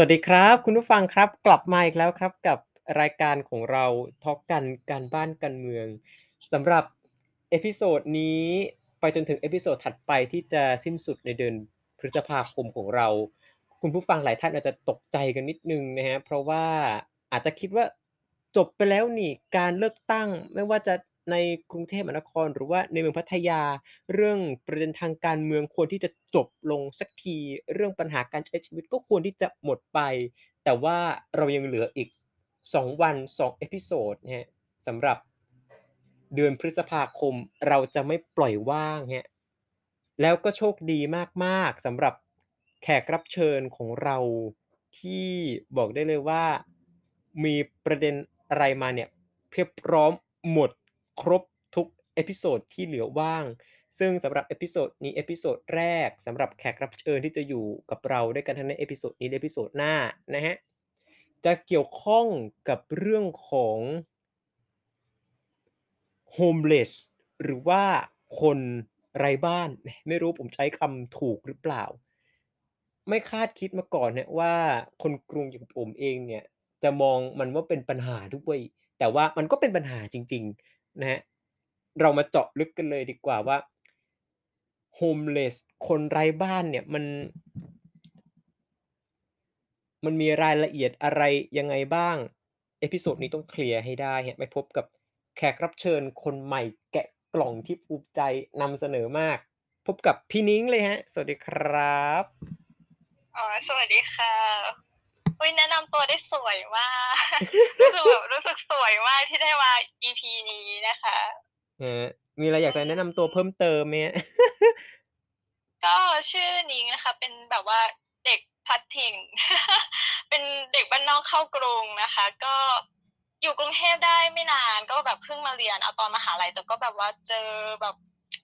สวัสดีครับ คุณผู้ฟังครับ กลับมาอีกแล้วครับกับรายการของเรา talk กันการบ้านการเมืองสำหรับ episode นี้ไปจนถึง episode ถัดไปที่จะสิ้นสุดในเดือนพฤษภาคมของเรา คุณผู้ฟังหลายท่านอาจจะตกใจกันนิดนึงนะฮะเพราะว่าอาจจะคิดว่าจบไปแล้วนี่การเลือกตั้งไม่ว่าจะ ในกรุงเทพมหานคร หรือว่าในเมืองพัทยา เรื่องประเด็นทางการเมืองควรที่จะจบลงสักที เรื่องปัญหาการใช้ชีวิตก็ควรที่จะหมดไป แต่ว่าเรายังเหลืออีก 2 วัน 2 episode นะฮะสำหรับเดือนพฤษภาคมเราจะไม่ปล่อยว่างฮะแล้วก็โชคดีมากๆสำหรับแขกรับเชิญของเราที่บอกได้เลยว่ามีประเด็นอะไรมาเนี่ยเพียบพร้อมหมด ครบทุก episode ที่เหลือว่าง ซึ่งสำหรับ episode นี้ episode แรกสำหรับแขกรับเชิญที่จะอยู่กับเราด้วยกันทั้งใน episode นี้ episode หน้านะฮะจะเกี่ยวข้องกับเรื่องของ homeless หรือว่าคนไร้บ้าน ไม่รู้ผมใช้คำถูกหรือเปล่า ไม่คาดคิดมาก่อนเนี่ยว่าคนกรุงอย่างผมเองเนี่ยจะมองมันว่าเป็นปัญหาด้วย แต่ว่ามันก็เป็นปัญหาจริง นะฮะเรามาเจาะลึกกันเลยดีกว่าว่า homeless คนไร้บ้านเนี่ยมัน มันมีรายละเอียดอะไรยังไงบ้าง episode นี้ต้องเคลียร์ให้ได้ฮะไปพบกับแขกรับเชิญคนใหม่แกะกล่องที่ภูมิใจนำเสนอมาก พบกับพี่นิ้งเลยฮะ สวัสดีครับ อ๋อ สวัสดีค่ะ อุ๊ยแนะนำตัวได้สวยมาก รู้สึกแบบรู้สึกสวยมากที่ได้มา EP นี้นะคะฮะมีอะไรอยากจะแนะนำตัวเพิ่มเติมไหมฮะก็ชื่อนิ้งนะคะ เป็นแบบว่าเด็กพัดถิ่น เป็นเด็กบ้านนอกเข้ากรุงนะคะ ก็อยู่กรุงเทพได้ไม่นานก็แบบเพิ่งมาเรียนเอาตอนมหาลัยแต่ก็แบบว่าเจอแบบ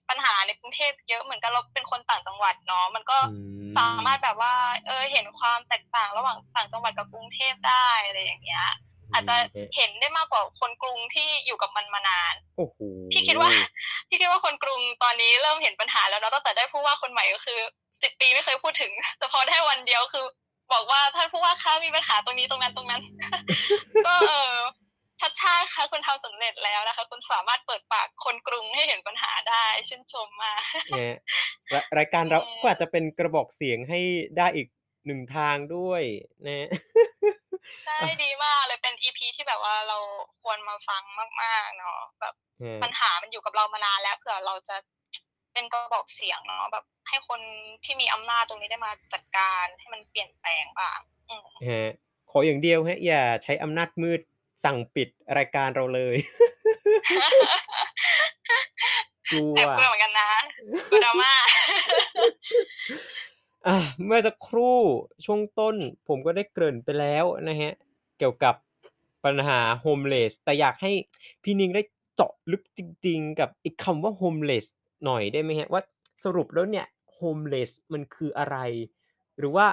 ปัญหาในกรุงเทพเยอะเหมือนกันเราเป็นคนต่างจังหวัดเนาะมันก็อืมสามารถแบบว่า เออเห็นความแตกต่างระหว่างต่างจังหวัดกับกรุงเทพได้อะไรอย่างเงี้ย อาจจะเห็นได้มากกว่าคนกรุงที่อยู่กับมันมานานโอ้โหพี่คิดว่าพี่คิดว่าคนกรุงตอนนี้เริ่มเห็นปัญหาแล้วเนาะตั้งแต่ได้ผู้ว่าคนใหม่ก็คือสิบปีไม่เคยพูดถึง แต่พอได้วันเดียวคือ บอกว่าท่านผู้ว่าคะมีปัญหาตรงนี้ตรงนั้นตรงนั้น ก็เออ ชัดชาติคะคุณทำสำเร็จแล้วนะคะ คุณสามารถเปิดปากคนกรุงให้เห็นปัญหาได้ชื่นชมมากนะฮะรรายการเราอืมก็อาจจะเป็นกระบอกเสียงให้ได้อีกหนึ่งทางด้วยนะใช่ดีมากเลยเป็นอีพีที่แบบว่าเราควรมาฟังมากๆเนาะแบบฮะปัญหามันอยู่กับเรามานานแล้วเผื่อเราจะเป็นกระบอกเสียงเนาะแบบให้คนที่มีอำนาจตรงนี้ได้มาจัดการให้มันเปลี่ยนแปลงบ้างอืมฮะขออย่างเดียวฮะอย่าใช้อำนาจมืด สั่งปิดรายการเราเลยกลัวแอบกลัวเหมือนกันนะกลัวดราม่าอะเมื่อสักครู่ช่วงต้นผมก็ได้เกริ่นไปแล้วนะฮะ เกี่ยวกับปัญหา homeless แต่อยากให้พี่นิงได้เจาะลึกจริง ๆ กับอีกคำว่า homeless หน่อยได้ไหมฮะ ว่าสรุปแล้วเนี่ย homeless มันคืออะไร หรือว่า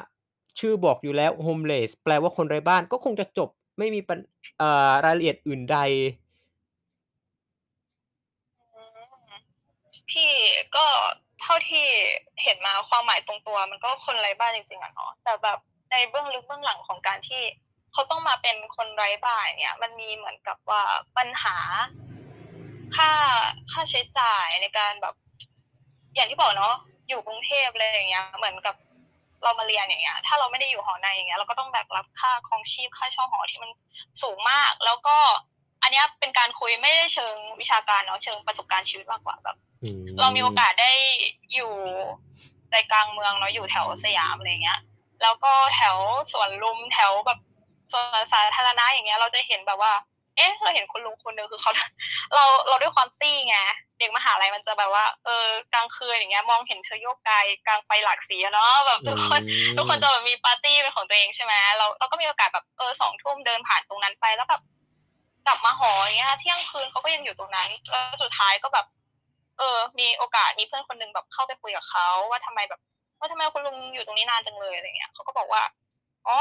ชื่อบอกอยู่แล้ว homeless แปลว่าคนไร้บ้านก็คงจะจบ ไม่มีปัญเอ่อรายละเอียดอื่นใด พี่ก็เท่าที่เห็นมาความหมายตรงตัว มันก็คนไร้บ้านจริงๆอะเนาะแต่แบบในเบื้องลึกเบื้องหลังของการที่เขาต้องมาเป็นคนไร้บ้านเนี่ย มันมีเหมือนกับว่าปัญหาค่าค่าใช้จ่ายในการแบบ อย่างที่บอกเนาะอยู่กรุงเทพเลยอย่างเงี้ยเหมือนกับ เรามาเรียนอย่างเงี้ยถ้าเราไม่ได้อยู่หอในอย่างเงี้ยเราก็ต้องแบกรับค่าครองชีพค่าเช่าหอที่มันสูงมาก แล้วก็อันเนี้ยเป็นการคุยไม่ได้เชิงวิชาการเนาะเชิงประสบการณ์ชีวิตมากกว่าแบบอืมเรามีโอกาสได้อยู่ใจกลางเมืองเนาะอยู่แถวสยามอะไรเงี้ย แล้วก็แถวสวนลุมแถวแบบสวนสาธารณะอย่างเงี้ย เราจะเห็นแบบว่า เอ๊ะเราเห็นคุณลุงคนหนึ่งคือเขาเราเราด้วยความตี้ไงเด็กมหาลัยมันจะแบบว่า เออกลางคืนอย่างเงี้ยมองเห็นเธอโยกกายกลางไฟหลากสีอะเนาะแบบทุกคนอืมทุกคนจะแบบมีปาร์ตี้เป็นของตัวเองใช่ไหมเราเราก็มีโอกาสแบบเออสองทุ่มเดินผ่านตรงนั้นไปแล้วแบบกลับมาหออย่างเงี้ยเที่ยงคืนเขาก็ยังอยู่ตรงนั้นแล้วสุดท้ายก็แบบ เออ มีโอกาสมีเพื่อนคนหนึงแบบเข้าไปคุยกับเขาว่าทำไมแบบว่าทำไมคุณลุงอยู่ตรงนี้นานจังเลยอะไรเงี้ยเขาก็บอกว่าอ๋อ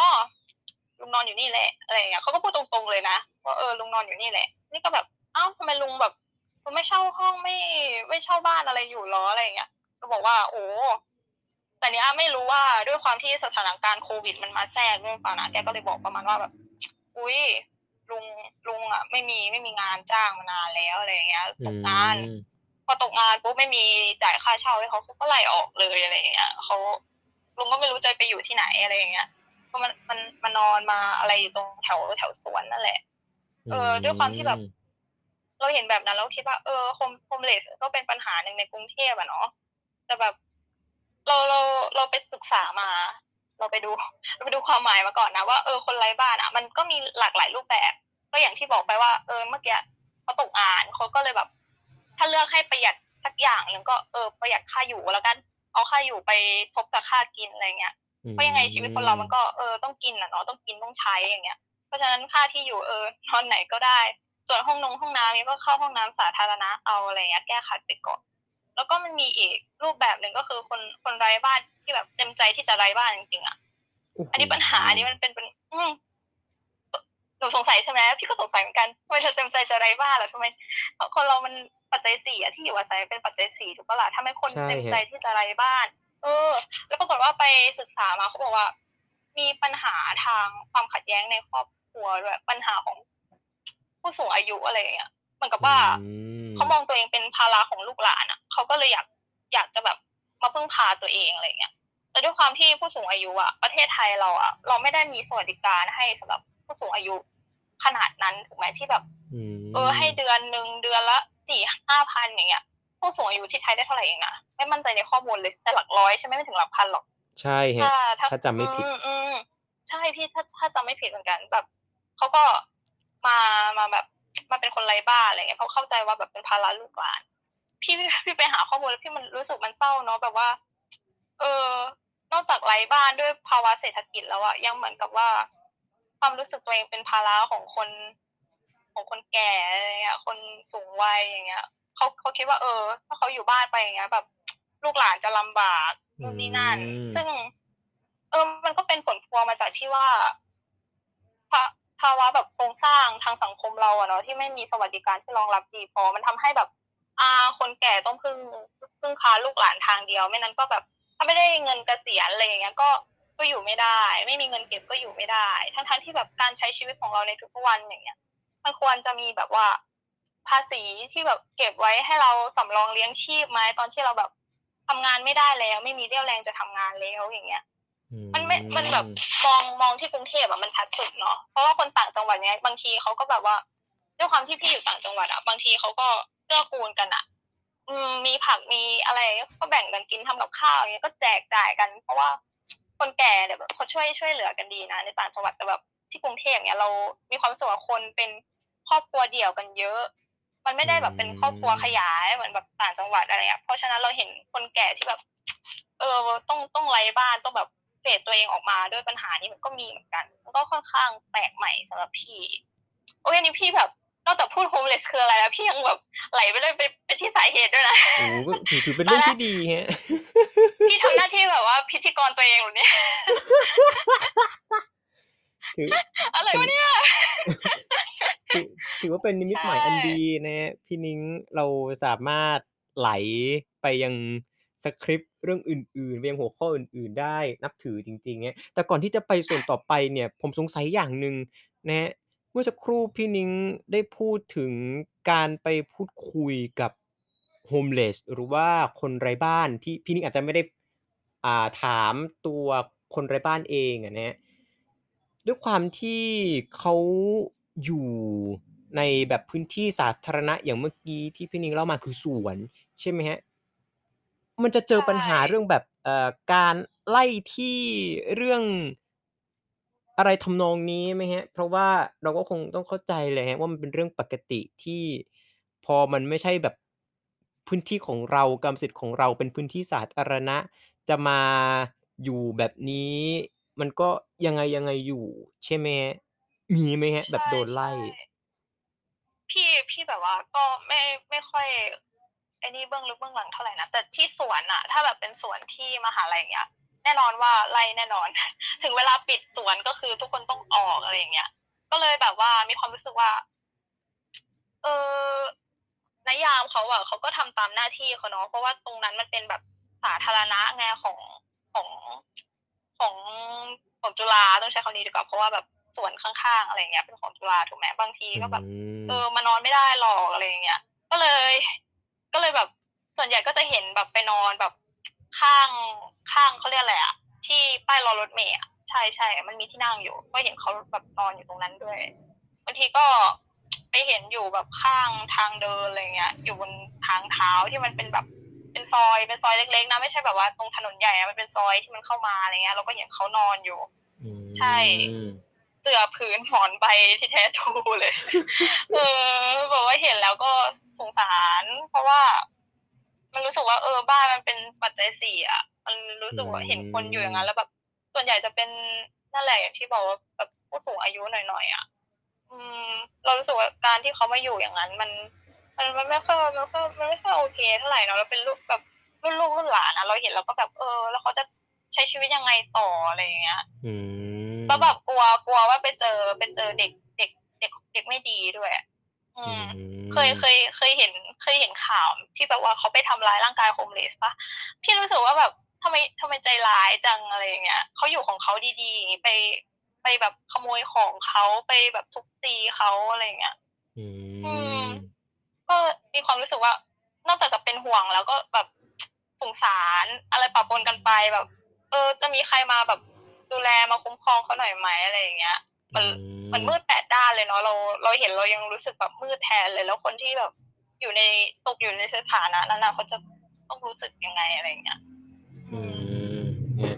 ลุงนอนอยู่นี่แหละอะไรเงี้ยเขาก็พูดตรงๆเลยนะว่าเออลุงนอนอยู่นี่แหละ นี่ก็แบบเอ้าทำไมลุงแบบลุงไม่เช่าห้องไม่ไม่เช่าบ้านอะไรอยู่หรออะไรเงี้ยก็บอกว่า โอ้แต่เนี้ยไม่รู้ว่าด้วยความที่สถานการณ์โควิด มันมาแทรกด้วยเปล่านะแกก็เลยบอกประมาณว่าแบบ อุ้ยลุงลุงอะ ไม่มีไม่มีงานจ้างมานานแล้วอะไรอย่างเงี้ยตกงานอืมพอตกงานปุ๊บไม่มีจ่ายค่าเช่าให้เขาเขาก็ไล่ออกเลยอะไรอย่างเงี้ยเขาลุงก็ไม่รู้จะไปอยู่ที่ไหนอะไรอย่างเงี้ย เพราะมันมันมานอนมาอะไรอยู่ตรงแถวแถวสวนนั่นแหละ เออ ด้วยความที่แบบ เราเห็นแบบนั้นเราคิดว่าเออ home homeless ก็เป็นปัญหาหนึ่งในกรุงเทพอะเนาะแต่แบบ เราเราเราไปศึกษามา เราไปดูเราไปดูความหมายมาก่อนนะว่าเออคนไร้บ้านอะมันก็มีหลากหลายรูปแบบ ก็อย่างที่บอกไปว่า เออเมื่อกี้เขาตกอ่านเขาก็เลยแบบ ถ้าเลือกให้ประหยัดสักอย่างหนึ่งก็เออประหยัดค่าอยู่แล้วกัน เอาค่าอยู่ไปทบกับค่ากินอะไรเงี้ย เพราะยังไงชีวิตคนเรามันก็เออต้องกินอะเนาะต้องกินต้องใช้อย่างเงี้ย เพราะฉะนั้นค่าที่อยู่เออนอนไหนก็ได้ ส่วนห้องนงห้องน้ำนี่ก็เข้าห้องน้ำสาธารณะเอาอะไรเงี้ยแก้ขัดไปก่อนแล้วก็มันมีอีกรูปแบบหนึ่งก็คือคนคนไร้บ้านที่แบบเต็มใจที่จะไร้บ้านจริงๆอะโโหอันนี้ปัญหาอันนี้มันเป็นเป็นอืมหนูสงสัยใช่ไหมพี่ก็สงสัยเหมือนกันทำไมเธอเต็มใจจะไร้บ้านล่ะทำไมเพราะคนเรามันปัจจัยสี่อะที่อยู่อาศัยเป็นปัจจัยสี่ถูกปะล่ะถ้าไม่คนใช่เต็มฮะใจที่จะไร้บ้าน เออ แล้วปรากฏว่าไปศึกษามาเขาบอกว่า มีปัญหาทางความขัดแย้งในครอบครัวด้วยปัญหาของผู้สูงอายุอะไรอย่างเงี้ยเหมือนกับว่าอืมเขามองตัวเองเป็นภาระของลูกหลานอะเขาก็เลยอยากอยากจะแบบมาพึ่งพาตัวเองอะไรเงี้ยแต่ด้วยความที่ผู้สูงอายุอะประเทศไทยเราอะเราไม่ได้มีสวัสดิการให้สำหรับผู้สูงอายุขนาดนั้นถูกไหมที่แบบมเออให้เดือนหนึ่งเดือนละสี่ห้าพันอย่างเงี้ย ผู้สูงอายุที่ไทยได้เท่าไหร่เองนะไม่มั่นใจในข้อมูลเลยแต่หลักร้อยใช่ไหมไม่ถึงหลักพันหรอก ใช่ฮะถ้าถ้าถ้าจำไม่ผิดอือืมใช่พี่ถ้าถ้าจำไม่ผิดเหมือนกันแบบเขาก็มามาแบบมาเป็นคนไร้บ้านอะไรเงี้ยเพราะเข้าใจว่าแบบเป็นภาระลูกหลานพี่พี่พี่ไปหาข้อมูลแล้วพี่มันรู้สึกมันเศร้าเนาะแบบว่า เออนอกจากไร้บ้านด้วยภาวะเศรษฐกิจแล้วอะยังเหมือนกับว่า ความรู้สึกตัวเองเป็นภาระของคน ของคนแก่อะไรเงี้ย คนสูงวัยอย่างเงี้ย เขาเขาคิดว่าเออ ถ้าเขาอยู่บ้านไปอย่างเงี้ย แบบ ลูกหลานจะลำบากนู่นนี่นั่นอืมซึ่ง เออ มันก็เป็นผลพวงมาจากที่ว่าภาภาวะแบบโครงสร้างทางสังคมเราอะเนาะที่ไม่มีสวัสดิการที่รองรับดีพอ มันทำให้แบบ อ่า คนแก่ต้องพึ่งพึ่งพาลูกหลานทางเดียว ไม่นั้นก็แบบ ถ้าไม่ได้เงินเกษียณอะไรอย่างเงี้ยก็ก็อยู่ไม่ได้ ไม่มีเงินเก็บก็อยู่ไม่ได้ ทั้งทั้งๆที่แบบการใช้ชีวิตของเราในทุกๆวันอย่างเงี้ย มันควรจะมีแบบว่า ภาษีที่แบบเก็บไว้ให้เราสำรองเลี้ยงชีพไหมตอนที่เราแบบทำงานไม่ได้แล้ว ไม่มีเรี่ยวแรงจะทำงานแล้วอย่างเงี้ยมันไม่ มันแบบมองมองที่กรุงเทพอะมันชัดสุดเนาะเพราะว่าคนต่างจังหวัดเนี้ยบางทีเขาก็แบบว่าด้วยความที่พี่อยู่ต่างจังหวัดอะบางทีเขาก็เกื้อกูลกันอะอืมมีผักมีอะไรก็แบ่งกันกินทำกับข้าวอย่างเงี้ยก็แจกจ่ายกัน เพราะว่าคนแก่เนี่ยแบบเขาช่วยช่วยเหลือกันดีนะในต่างจังหวัดแต่แบบที่กรุงเทพเนี่ยเรามีความรู้สึกว่าคนเป็นครอบครัวเดี่ยวกันเยอะ มันไม่ได้แบบเป็นครอบครัวขยายเหมือนแบบต่างจังหวัดอะไรเงี้ยเพราะฉะนั้นเราเห็นคนแก่ที่แบบ เออต้องต้องไร้บ้านต้องแบบเฟดตัวเองออกมาด้วยปัญหานี้มันก็มีเหมือนกัน มันก็ค่อนข้างแปลกใหม่สำหรับพี่โอ้ยอันนี้พี่แบบนอกจากพูดโฮมเลสคืออะไรแล้วพี่ยังแบบไหลไปเลยไปไปที่สาเหตุด้วยนะโอ้ก็ถือถือเป็นเรื่องที่ดีฮะพี่ทำหน้าที่แบบว่าพิธีกรตัวเองเหรอเนี่ยถืออะไรวะเนี่ย ถือถือว่าเป็นนิมิตหมายใช่อันดีนะฮะพี่นิ้งเราสามารถไหลไปยังสคริปต์เรื่องอื่นๆไปยังหัวข้ออื่นๆได้นับถือจริงๆเงี้ยแต่ก่อนที่จะไปส่วนต่อไปเนี่ย ผมสงสัยอย่างหนึ่งนะฮะเมื่อสักครู่พี่นิ้งได้พูดถึงการไปพูดคุยกับโฮมเลสหรือว่าคนไร้บ้านที่พี่นิ้งอาจจะไม่ได้อ่าถามตัวคนไร้บ้านเองอะนะฮะด้วยความที่เขาอยู่ ในแบบพื้นที่สาธารณะอย่างเมื่อกี้ที่พี่นิ้งเล่ามาคือสวนใช่ไหมฮะ มันจะเจอปัญหาใช่เรื่องแบบเอ่อการไล่ที่เรื่องอะไรทำนองนี้ไหมฮะ เพราะว่าเราก็คงต้องเข้าใจเลยฮะว่ามันเป็นเรื่องปกติที่พอมันไม่ใช่แบบพื้นที่ของเรากรรมสิทธิ์ของเราเป็นพื้นที่สาธารณะ จะมาอยู่แบบนี้ มันก็ยังไงยังไงอยู่ ใช่ไหมฮะมีไหมฮะ แบบโดนไล่ใช่ พี่พี่แบบว่าก็ไม่ไม่ค่อยไอ้นี่เบื้องลึกเบื้องหลังเท่าไหร่นะแต่ที่สวนอะถ้าแบบเป็นสวนที่มหาลัยอย่างเงี้ย แน่นอนว่าไล่แน่นอน ถึงเวลาปิดสวนก็คือทุกคนต้องออกอะไรอย่างเงี้ยก็เลยแบบว่ามีความรู้สึกว่า เออนายามเขาอะเขาก็ทำตามหน้าที่เขาเนาะเพราะว่าตรงนั้นมันเป็นแบบสาธารณะไงของของของของจุฬาต้องใช้คำนี้ดีกว่าเพราะว่าแบบ สวนข้างๆอะไรเงี้ยเป็นของจุฬาถูกไหมบางทีก็แบบมเออมานอนไม่ได้หรอกอะไรอย่างเงี้ยก็เลย ก็เลยแบบส่วนใหญ่ก็จะเห็นแบบไปนอนแบบข้างข้างเขาเรียกอะไรอะที่ป้ายรอรถเมล์อะใช่ใช่มันมีที่นั่งอยู่ ก็เห็นเขาแบบนอนอยู่ตรงนั้นด้วยบางทีก็ไปเห็นอยู่แบบข้างทางเดินอะไรเงี้ย อยู่บนทางเท้าที่มันเป็นแบบเป็นซอยเป็นซอยเล็กๆนะไม่ใช่แบบว่าตรงถนนใหญ่อะมันเป็นซอยที่มันเข้ามาอะไรเงี้ยเราก็เห็นเขานอนอยู่อืมใช่ เสือผืนหมอนใบที่แท้ทรูเลย เออบอกว่าเห็นแล้วก็สงสาร เพราะว่า มันรู้สึกว่าเออบ้านมันเป็นปัจจัยสี่อะ มันรู้สึกว่าเห็นคนอยู่อย่างนั้น แล้วแบบ ส่วนใหญ่จะเป็นนั่นแหละอย่างที่บอกว่าแบบผู้สูงอายุหน่อยๆอะ อืม เรารู้สึกว่าการที่เขามาอยู่อย่างนั้น มัน มันมันไม่ค่อยมันไม่ค่อยมันไม่ค่อยโอเคเท่าไหร่เนาะเราเป็นลูกแบบรุ่นลูกรุ่นหลานอะเราเห็นเราก็แบบเออ แล้วเขาจะใช้ชีวิตยังไงต่ออะไรอย่างเงี้ย อืม ก็แบบกลัวกลัวว่าไปเจอไปเจอเด็กเด็กเด็กเด็กไม่ดีด้วยอะอือืมมเคยเคยเคยเห็นเคยเห็นข่าวที่แบบว่าเขาไปทำร้ายร่างกายโฮมเลสปะพี่รู้สึกว่าแบบทำไมทำไมใจร้ายจังอะไรอย่างเงี้ยเขาอยู่ของเขาดีๆไปไปแบบขโมยของเขาไปแบบทุบตีเขาอะไรอย่างเงี้ยอือืมมก็มีความรู้สึกว่านอกจากจะเป็นห่วงแล้วก็แบบสงสารอะไรปะปนกันไปแบบ เออ จะมีใครมาแบบ ดูแลมาคุ้มครองเขาหน่อยไหมอะไรอย่างเงี้ย มันมันมืดแปดด้านเลยเนาะเราเราเห็นเรายังรู้สึกแบบมืดแทนเลย แล้วคนที่แบบอยู่ในตกอยู่ในสถานะนั้นนะเขาจะต้องรู้สึกยังไงอะไรอย่างเงี้ยอืมเนี่ย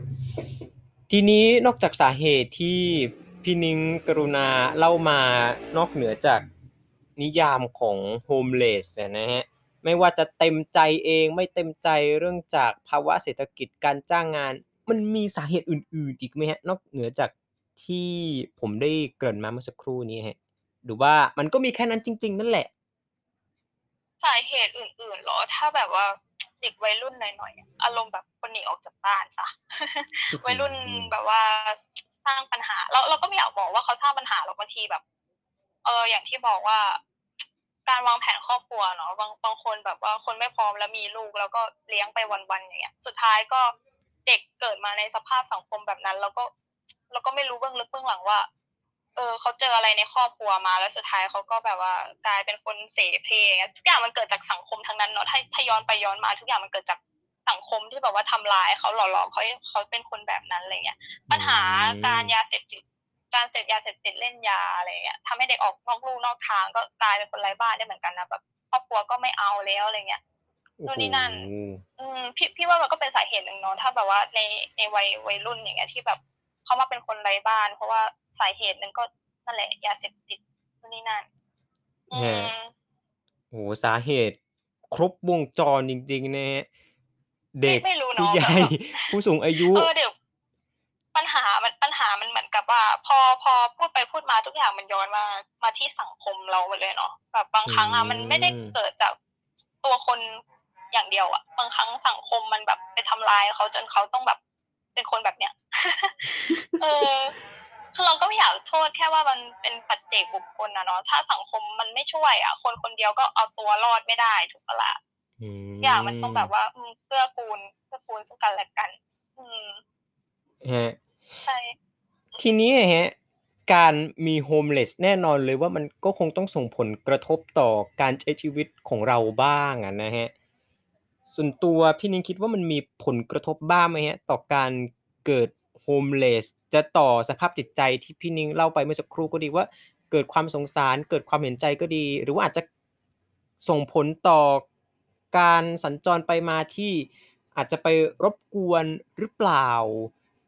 ทีนี้นอกจากสาเหตุที่พี่นิ้งกรุณาเล่ามานอกเหนือจากนิยามของ homeless เนี่ยนะฮะไม่ว่าจะเต็มใจเองไม่เต็มใจเรื่องจากภาวะเศรษฐกิจการจ้างงาน มันมีสาเหตุอื่น ๆ อีกไหมฮะ นอกเหนือจากที่ผมได้เกริ่นมาเมื่อสักครู่นี้ฮะหรือว่ามันก็มีแค่นั้นจริง ๆ นั่นแหละ สาเหตุอื่น ๆ เหรอ ถ้าแบบว่า เด็กวัยรุ่นหน่อย ๆอะอารมณ์แบบคนหนีออกจากบ้านปะวัยรุ่นแบบว่า สร้างปัญหา เรา เราก็ไม่อยากบอกว่าเขาสร้างปัญหาหรอก บางทีแบบ เอออย่างที่บอกว่า การวางแผนครอบครัวเนาะ บาง บางคนแบบว่าคนไม่พร้อมแล้วมีลูก แล้วก็เลี้ยงไปวัน ๆ อย่างเงี้ย สุดท้ายก็ เด็กเกิดมาในสภาพสังคมแบบนั้น แล้วก็แล้วก็ไม่รู้เบื้องลึกเบื้องหลังว่า เออเขาเจออะไรในครอบครัวมาแล้วสุดท้ายเขาก็แบบว่ากลายเป็นคนเสเพงทุกอย่างมันเกิดจากสังคมทั้งนั้นเนาะถ้าถ้าย้อนไปย้อนมา ทุกอย่างมันเกิดจากสังคมที่แบบว่าทำร้ายเขาหล่อหลอเขาเขาเป็นคนแบบนั้นอะไรเงี้ยปัญหาการยาเสพติดการเสพยาเสพติดเล่นยาอะไรเงี้ยทำให้เด็กออกนอกลู่นอกทางก็กลายเป็นคนไร้บ้านได้เหมือนกันนะแบบครอบครัวก็ไม่เอาแล้วอะไรเงี้ย นู่นนี่นั่นโอ้โหอืมพี่พี่ว่ามันก็เป็นสาเหตุหนึ่งเนาะถ้าแบบว่าในในวัยวัยรุ่นอย่างเงี้ยที่แบบเขามาเป็นคนไร้บ้าน เพราะว่าสาเหตุหนึ่งก็นั่นแหละยาเสพติดนู่นนี่นั่นอืมโอ้โหสาเหตุครบวงจรจริงๆนะฮะเด็กไม่ไม่รู้เนอะผู้ใหญ่แบบผู้สูงอายุเออเดี๋ยวปัญหามันปัญหามันเหมือนกับว่า พอพอพูดไปพูดมาทุกอย่างมันย้อนมามาที่สังคมเราหมดเลยเนาะแบบบางครั้งอะอืมมันไม่ได้เกิดจากตัวคน อย่างเดียวอะบางครั้งสังคมมันแบบไปทำลายเขาจนเขาต้องแบบเป็นคนแบบเนี้ยเออคือเราก็ไม่อยากโทษแค่ว่ามันเป็นปัจเจกบุคคลนะเนาะถ้าสังคมมันไม่ช่วยอะคนคนเดียวก็เอาตัวรอดไม่ได้ถูกปะล่ะอืมทุกอย่างมันต้องแบบว่าอืมเกื้อกูลเกื้อกูลซึ่งกันและกัน อืมฮะใช่ ทีนี้อะฮะการมีโฮมเลสแน่นอนเลยว่ามันก็คงต้องส่งผลกระทบต่อการใช้ชีวิตของเราบ้างอะนะฮะ ส่วนตัวพี่นิ้งคิดว่ามันมีผลกระทบบ้างไหมฮะต่อการเกิดโฮมเลสจะต่อสภาพจิตใจที่พี่นิ้งเล่าไปเมื่อสักครู่ก็ดีว่าเกิดความสงสารเกิดความเห็นใจก็ดี หรือว่าอาจจะส่งผลต่อการสัญจรไปมาที่อาจจะไปรบกวนหรือเปล่า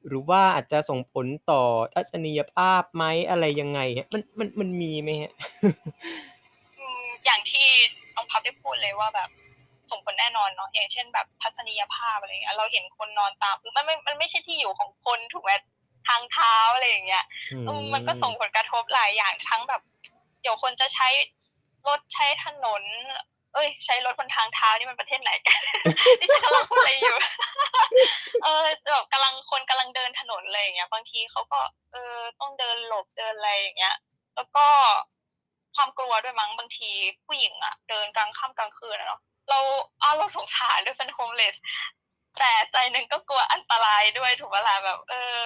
หรือว่าอาจจะส่งผลต่อทัศนียภาพไหมอะไรยังไงฮะมันมันมันมีไหมฮะอืมอย่างที่น้องพับได้พูดเลยว่าแบบ ส่งผลแน่นอนเนาะอย่างเช่นแบบทัศนียภาพอะไรเงี้ยเราเห็นคนนอนตามคือมันไม่มันไม่ใช่ที่อยู่ของคนถูกไหมทางเท้าอะไรอย่างเงี้ยเออมันก็ส่งผลกระทบหลายอย่างทั้งแบบ เดี๋ยวคนจะใช้รถใช้ถนน เอ้ย ใช้รถบนทางเท้านี่มันประเทศไหนกันที่ฉันกำลังพูดอะไรอยู่ เออแบบกำลังคนกำลังเดินถนนอะไรอย่างเงี้ย บางทีเขาก็เออต้องเดินหลบเดินอะไรอย่างเงี้ย แล้วก็ความกลัวด้วยมั้งบางทีผู้หญิงอะเดินกลางค่ำกลางคืนอะเนาะ เราอ้าวเราสงสารด้วยเป็นโฮมเลสแต่ใจหนึ่งก็กลัวอันตรายด้วยถูกเปล่าแบบ เออ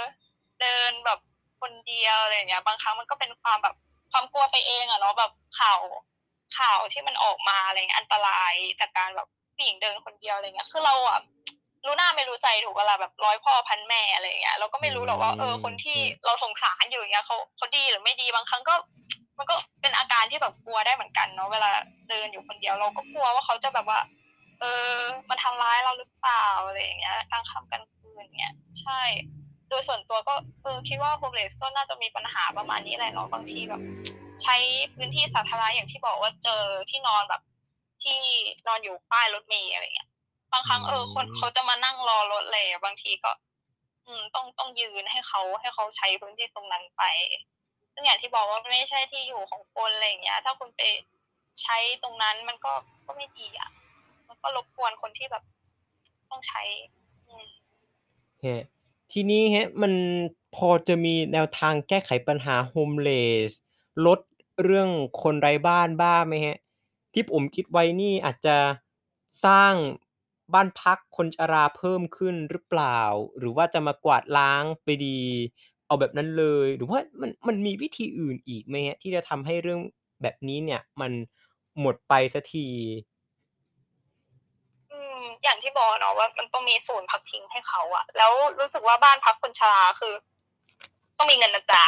เดินแบบคนเดียวอะไรอย่างเงี้ย บางครั้งมันก็เป็นความแบบความกลัวไปเองอะเนาะแบบข่าวข่าวที่มันออกมาอะไรเงี้ยอันตรายจากการแบบผู้หญิงเดินคนเดียวอะไรเงี้ยคือเราอะรู้หน้าไม่รู้ใจถูกเวลาแบบร้อยพ่อพันแม่อะไรเงี้ยเราก็ไม่รู้หรอกว่าเออคนที่เราสงสารอยู่อย่างเงี้ยเขาเขาดีหรือไม่ดีบางครั้งก็ มันก็เป็นอาการที่แบบกลัวได้เหมือนกันเนาะเวลาเดินอยู่คนเดียวเราก็กลัวว่าเขาจะแบบว่า เออมาทำร้ายเราหรือเปล่าอะไรอย่างเงี้ยกลางค่ำกลางคืนเงี้ยใช่โดยส่วนตัวก็เออคิดว่าโฮมเลสก็น่าจะมีปัญหาประมาณนี้แหละเนาะบางทีแบบ ใช้พื้นที่สาธารณะอย่างที่บอกว่าเจอที่นอนแบบ ที่นอนอยู่ป้ายรถเมล์อะไรเงี้ยบางครั้งเออคนเขาจะมานั่งรอรถเลยบางทีก็ อืมต้องต้องยืนให้เขาให้เขาใช้พื้นที่ตรงนั้นไป ซึ่งอย่างที่บอกว่าไม่ใช่ที่อยู่ของคนอะไรอย่างเงี้ย ถ้าคุณไปใช้ตรงนั้นมันก็ก็ไม่ดีอะ มันก็รบกวนคนที่แบบต้องใช้อืมฮะทีนี้ฮะมันพอจะมีแนวทางแก้ไขปัญหาโฮมเลสลดเรื่องคนไร้บ้านบ้างไหมฮะ ที่ผมคิดไว้นี่อาจจะสร้างบ้านพักคนชราเพิ่มขึ้นหรือเปล่า หรือว่าจะมากวาดล้างไปดี เอาแบบนั้นเลย หรือว่ามันมันมีวิธีอื่นอีกไหมฮะ ที่จะทำให้เรื่องแบบนี้เนี่ยมันหมดไปสักที อืม อย่างที่บอกเนาะว่า มันต้องมีศูนย์พักพิงให้เขาอะ แล้วรู้สึกว่าบ้านพักคนชรา คือ ต้องมีเงินนะจ๊ะ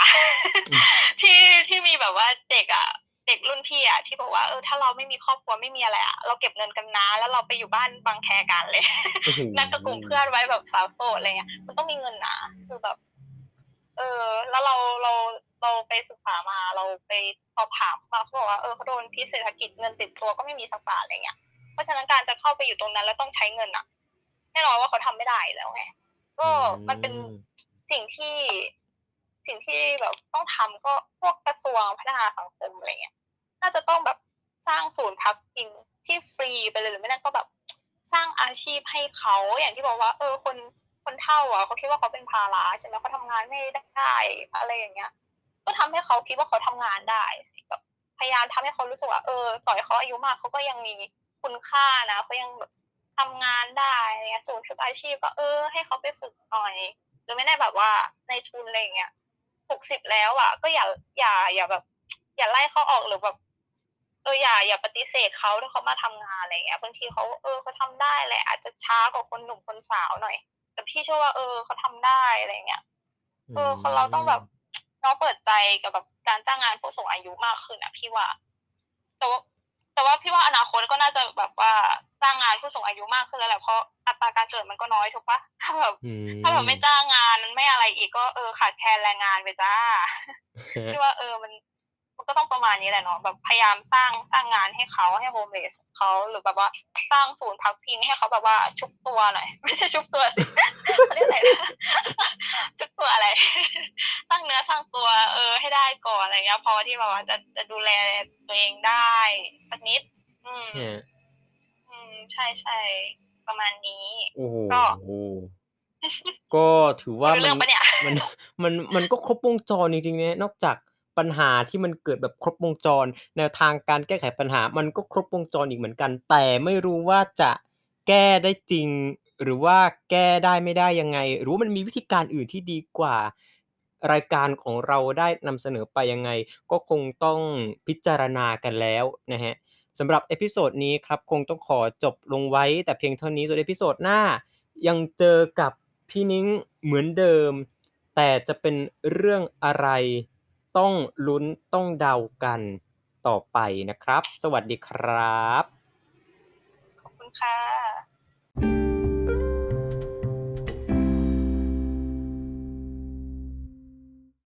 อืม ที่ ที่มีแบบว่าเด็กอะ เด็กรุ่นพี่อะ ที่บอกว่า เออ ถ้าเราไม่มีครอบครัว ไม่มีอะไรอะ เราเก็บเงินกันนะ แล้วเราไปอยู่บ้านบางแคกันเลยโอ้โหนัดกับกลุ่มเพื่อนไว้แบบสาวโสด อะไรเงี้ย มันต้องมีเงินนะ คือแบบ เออ แล้วเราเราเราไปศึกษามาเราไปสอบถามมาเขาบอกว่าเออเขาโดนพิษเศรษฐกิจเงินติดตัวก็ไม่มีสักบาทอะไรเงี้ยเพราะฉะนั้นการจะเข้าไปอยู่ตรงนั้นแล้วต้องใช้เงินอะแน่นอนว่าเขาทำไม่ได้แล้วไงก็มันเป็นอืมสิ่งที่สิ่งที่แบบต้องทำก็พวกกระทรวงพัฒนาสังคมอะไรเงี้ยน่าจะต้องแบบสร้างศูนย์พักพิงที่ฟรีไปเลยหรือไม่นั่นก็แบบสร้างอาชีพให้เขาอย่างที่บอกว่า เออคน คนเฒ่าอะเขาคิดว่าเขาเป็นภาระใช่ไหมเขาทำงานไม่ได้อะไรอย่างเงี้ย ก็ทำให้เขาคิดว่าเขาทำงานได้สิแบบพยายามทำให้เขารู้สึกว่าเออต่อให้เขาอายุมากเขาก็ยังมีคุณค่านะเขายังแบบทำงานได้อะไรเงี้ยศูนย์ฝึกอาชีพก็เออ ให้เขาไปฝึกหน่อยหรือไม่ได้แบบว่าในทุนอะไรเงี้ยหกสิบแล้วอะ ก็อย่าอย่าอย่าแบบ อย่าไล่เขาออกหรือแบบเอออย่าอย่าปฏิเสธเขาถ้าเขามาทำงานอะไรเงี้ยบางทีเขาเออเขาทำได้แหละอาจจะช้ากว่าคนหนุ่มคนสาวหน่อย แต่พี่เชื่อว่าเออเขาทำได้อะไรเงี้ยเออคนเราต้องแบบเนาะเปิดใจกับแบบการจ้างงานผู้สูงอายุมากขึ้นอะ พี่ว่า แต่ว่าแต่ว่าพี่ว่าอนาคตก็น่าจะแบบว่าจ้างงานผู้สูงอายุมากขึ้นแล้วแหละเพราะอัตราการเกิดมันก็น้อยถูกปะถ้าแบบอืมถ้าแบบไม่จ้างงานไม่อะไรอีกก็เออขาดแคลนแรงงานไปจ้าฮะพี่ว่าเออมัน มันก็ต้องประมาณนี้แหละเนาะแบบพยายามสร้างสร้างงานให้เขาให้โฮมเลสเขาหรือแบบว่าสร้างศูนย์พักพิงให้เขาแบบว่าชุบตัวหน่อยไม่ใช่ชุบตัวสิเขาเรียกอะไรนะชุบตัวอะไร สร้างเนื้อสร้างตัว เออ ให้ได้ก่อนอะไรเงี้ยพอที่แบบว่าจะจะดูแลตัวเองได้สักนิด อืมฮะอืมใช่ใช่ประมาณนี้โอ้โหก็ก็ถือว่ารู้เรื่องมัปะเนี่ยมันมันมันก็ครบวงจรจริงๆนะนอกจาก ปัญหาที่มันเกิดแบบครบวงจร แนวทางการแก้ไขปัญหา มันก็ครบวงจรอีกเหมือนกัน แต่ไม่รู้ว่าจะแก้ได้จริง หรือว่าแก้ได้ไม่ได้ยังไง หรือว่ามันมีวิธีการอื่นที่ดีกว่ารายการของเราได้นำเสนอไปยังไง ก็คงต้องพิจารณากันแล้วนะฮะสำหรับ episode นี้ครับคงต้องขอจบลงไว้ แต่เพียงเท่านี้ส่วน episode หน้า ยังเจอกับพี่นิ้งเหมือนเดิม แต่จะเป็นเรื่องอะไร ต้องลุ้นต้องเดากันต่อไปนะครับ สวัสดีครับ ขอบคุณค่ะ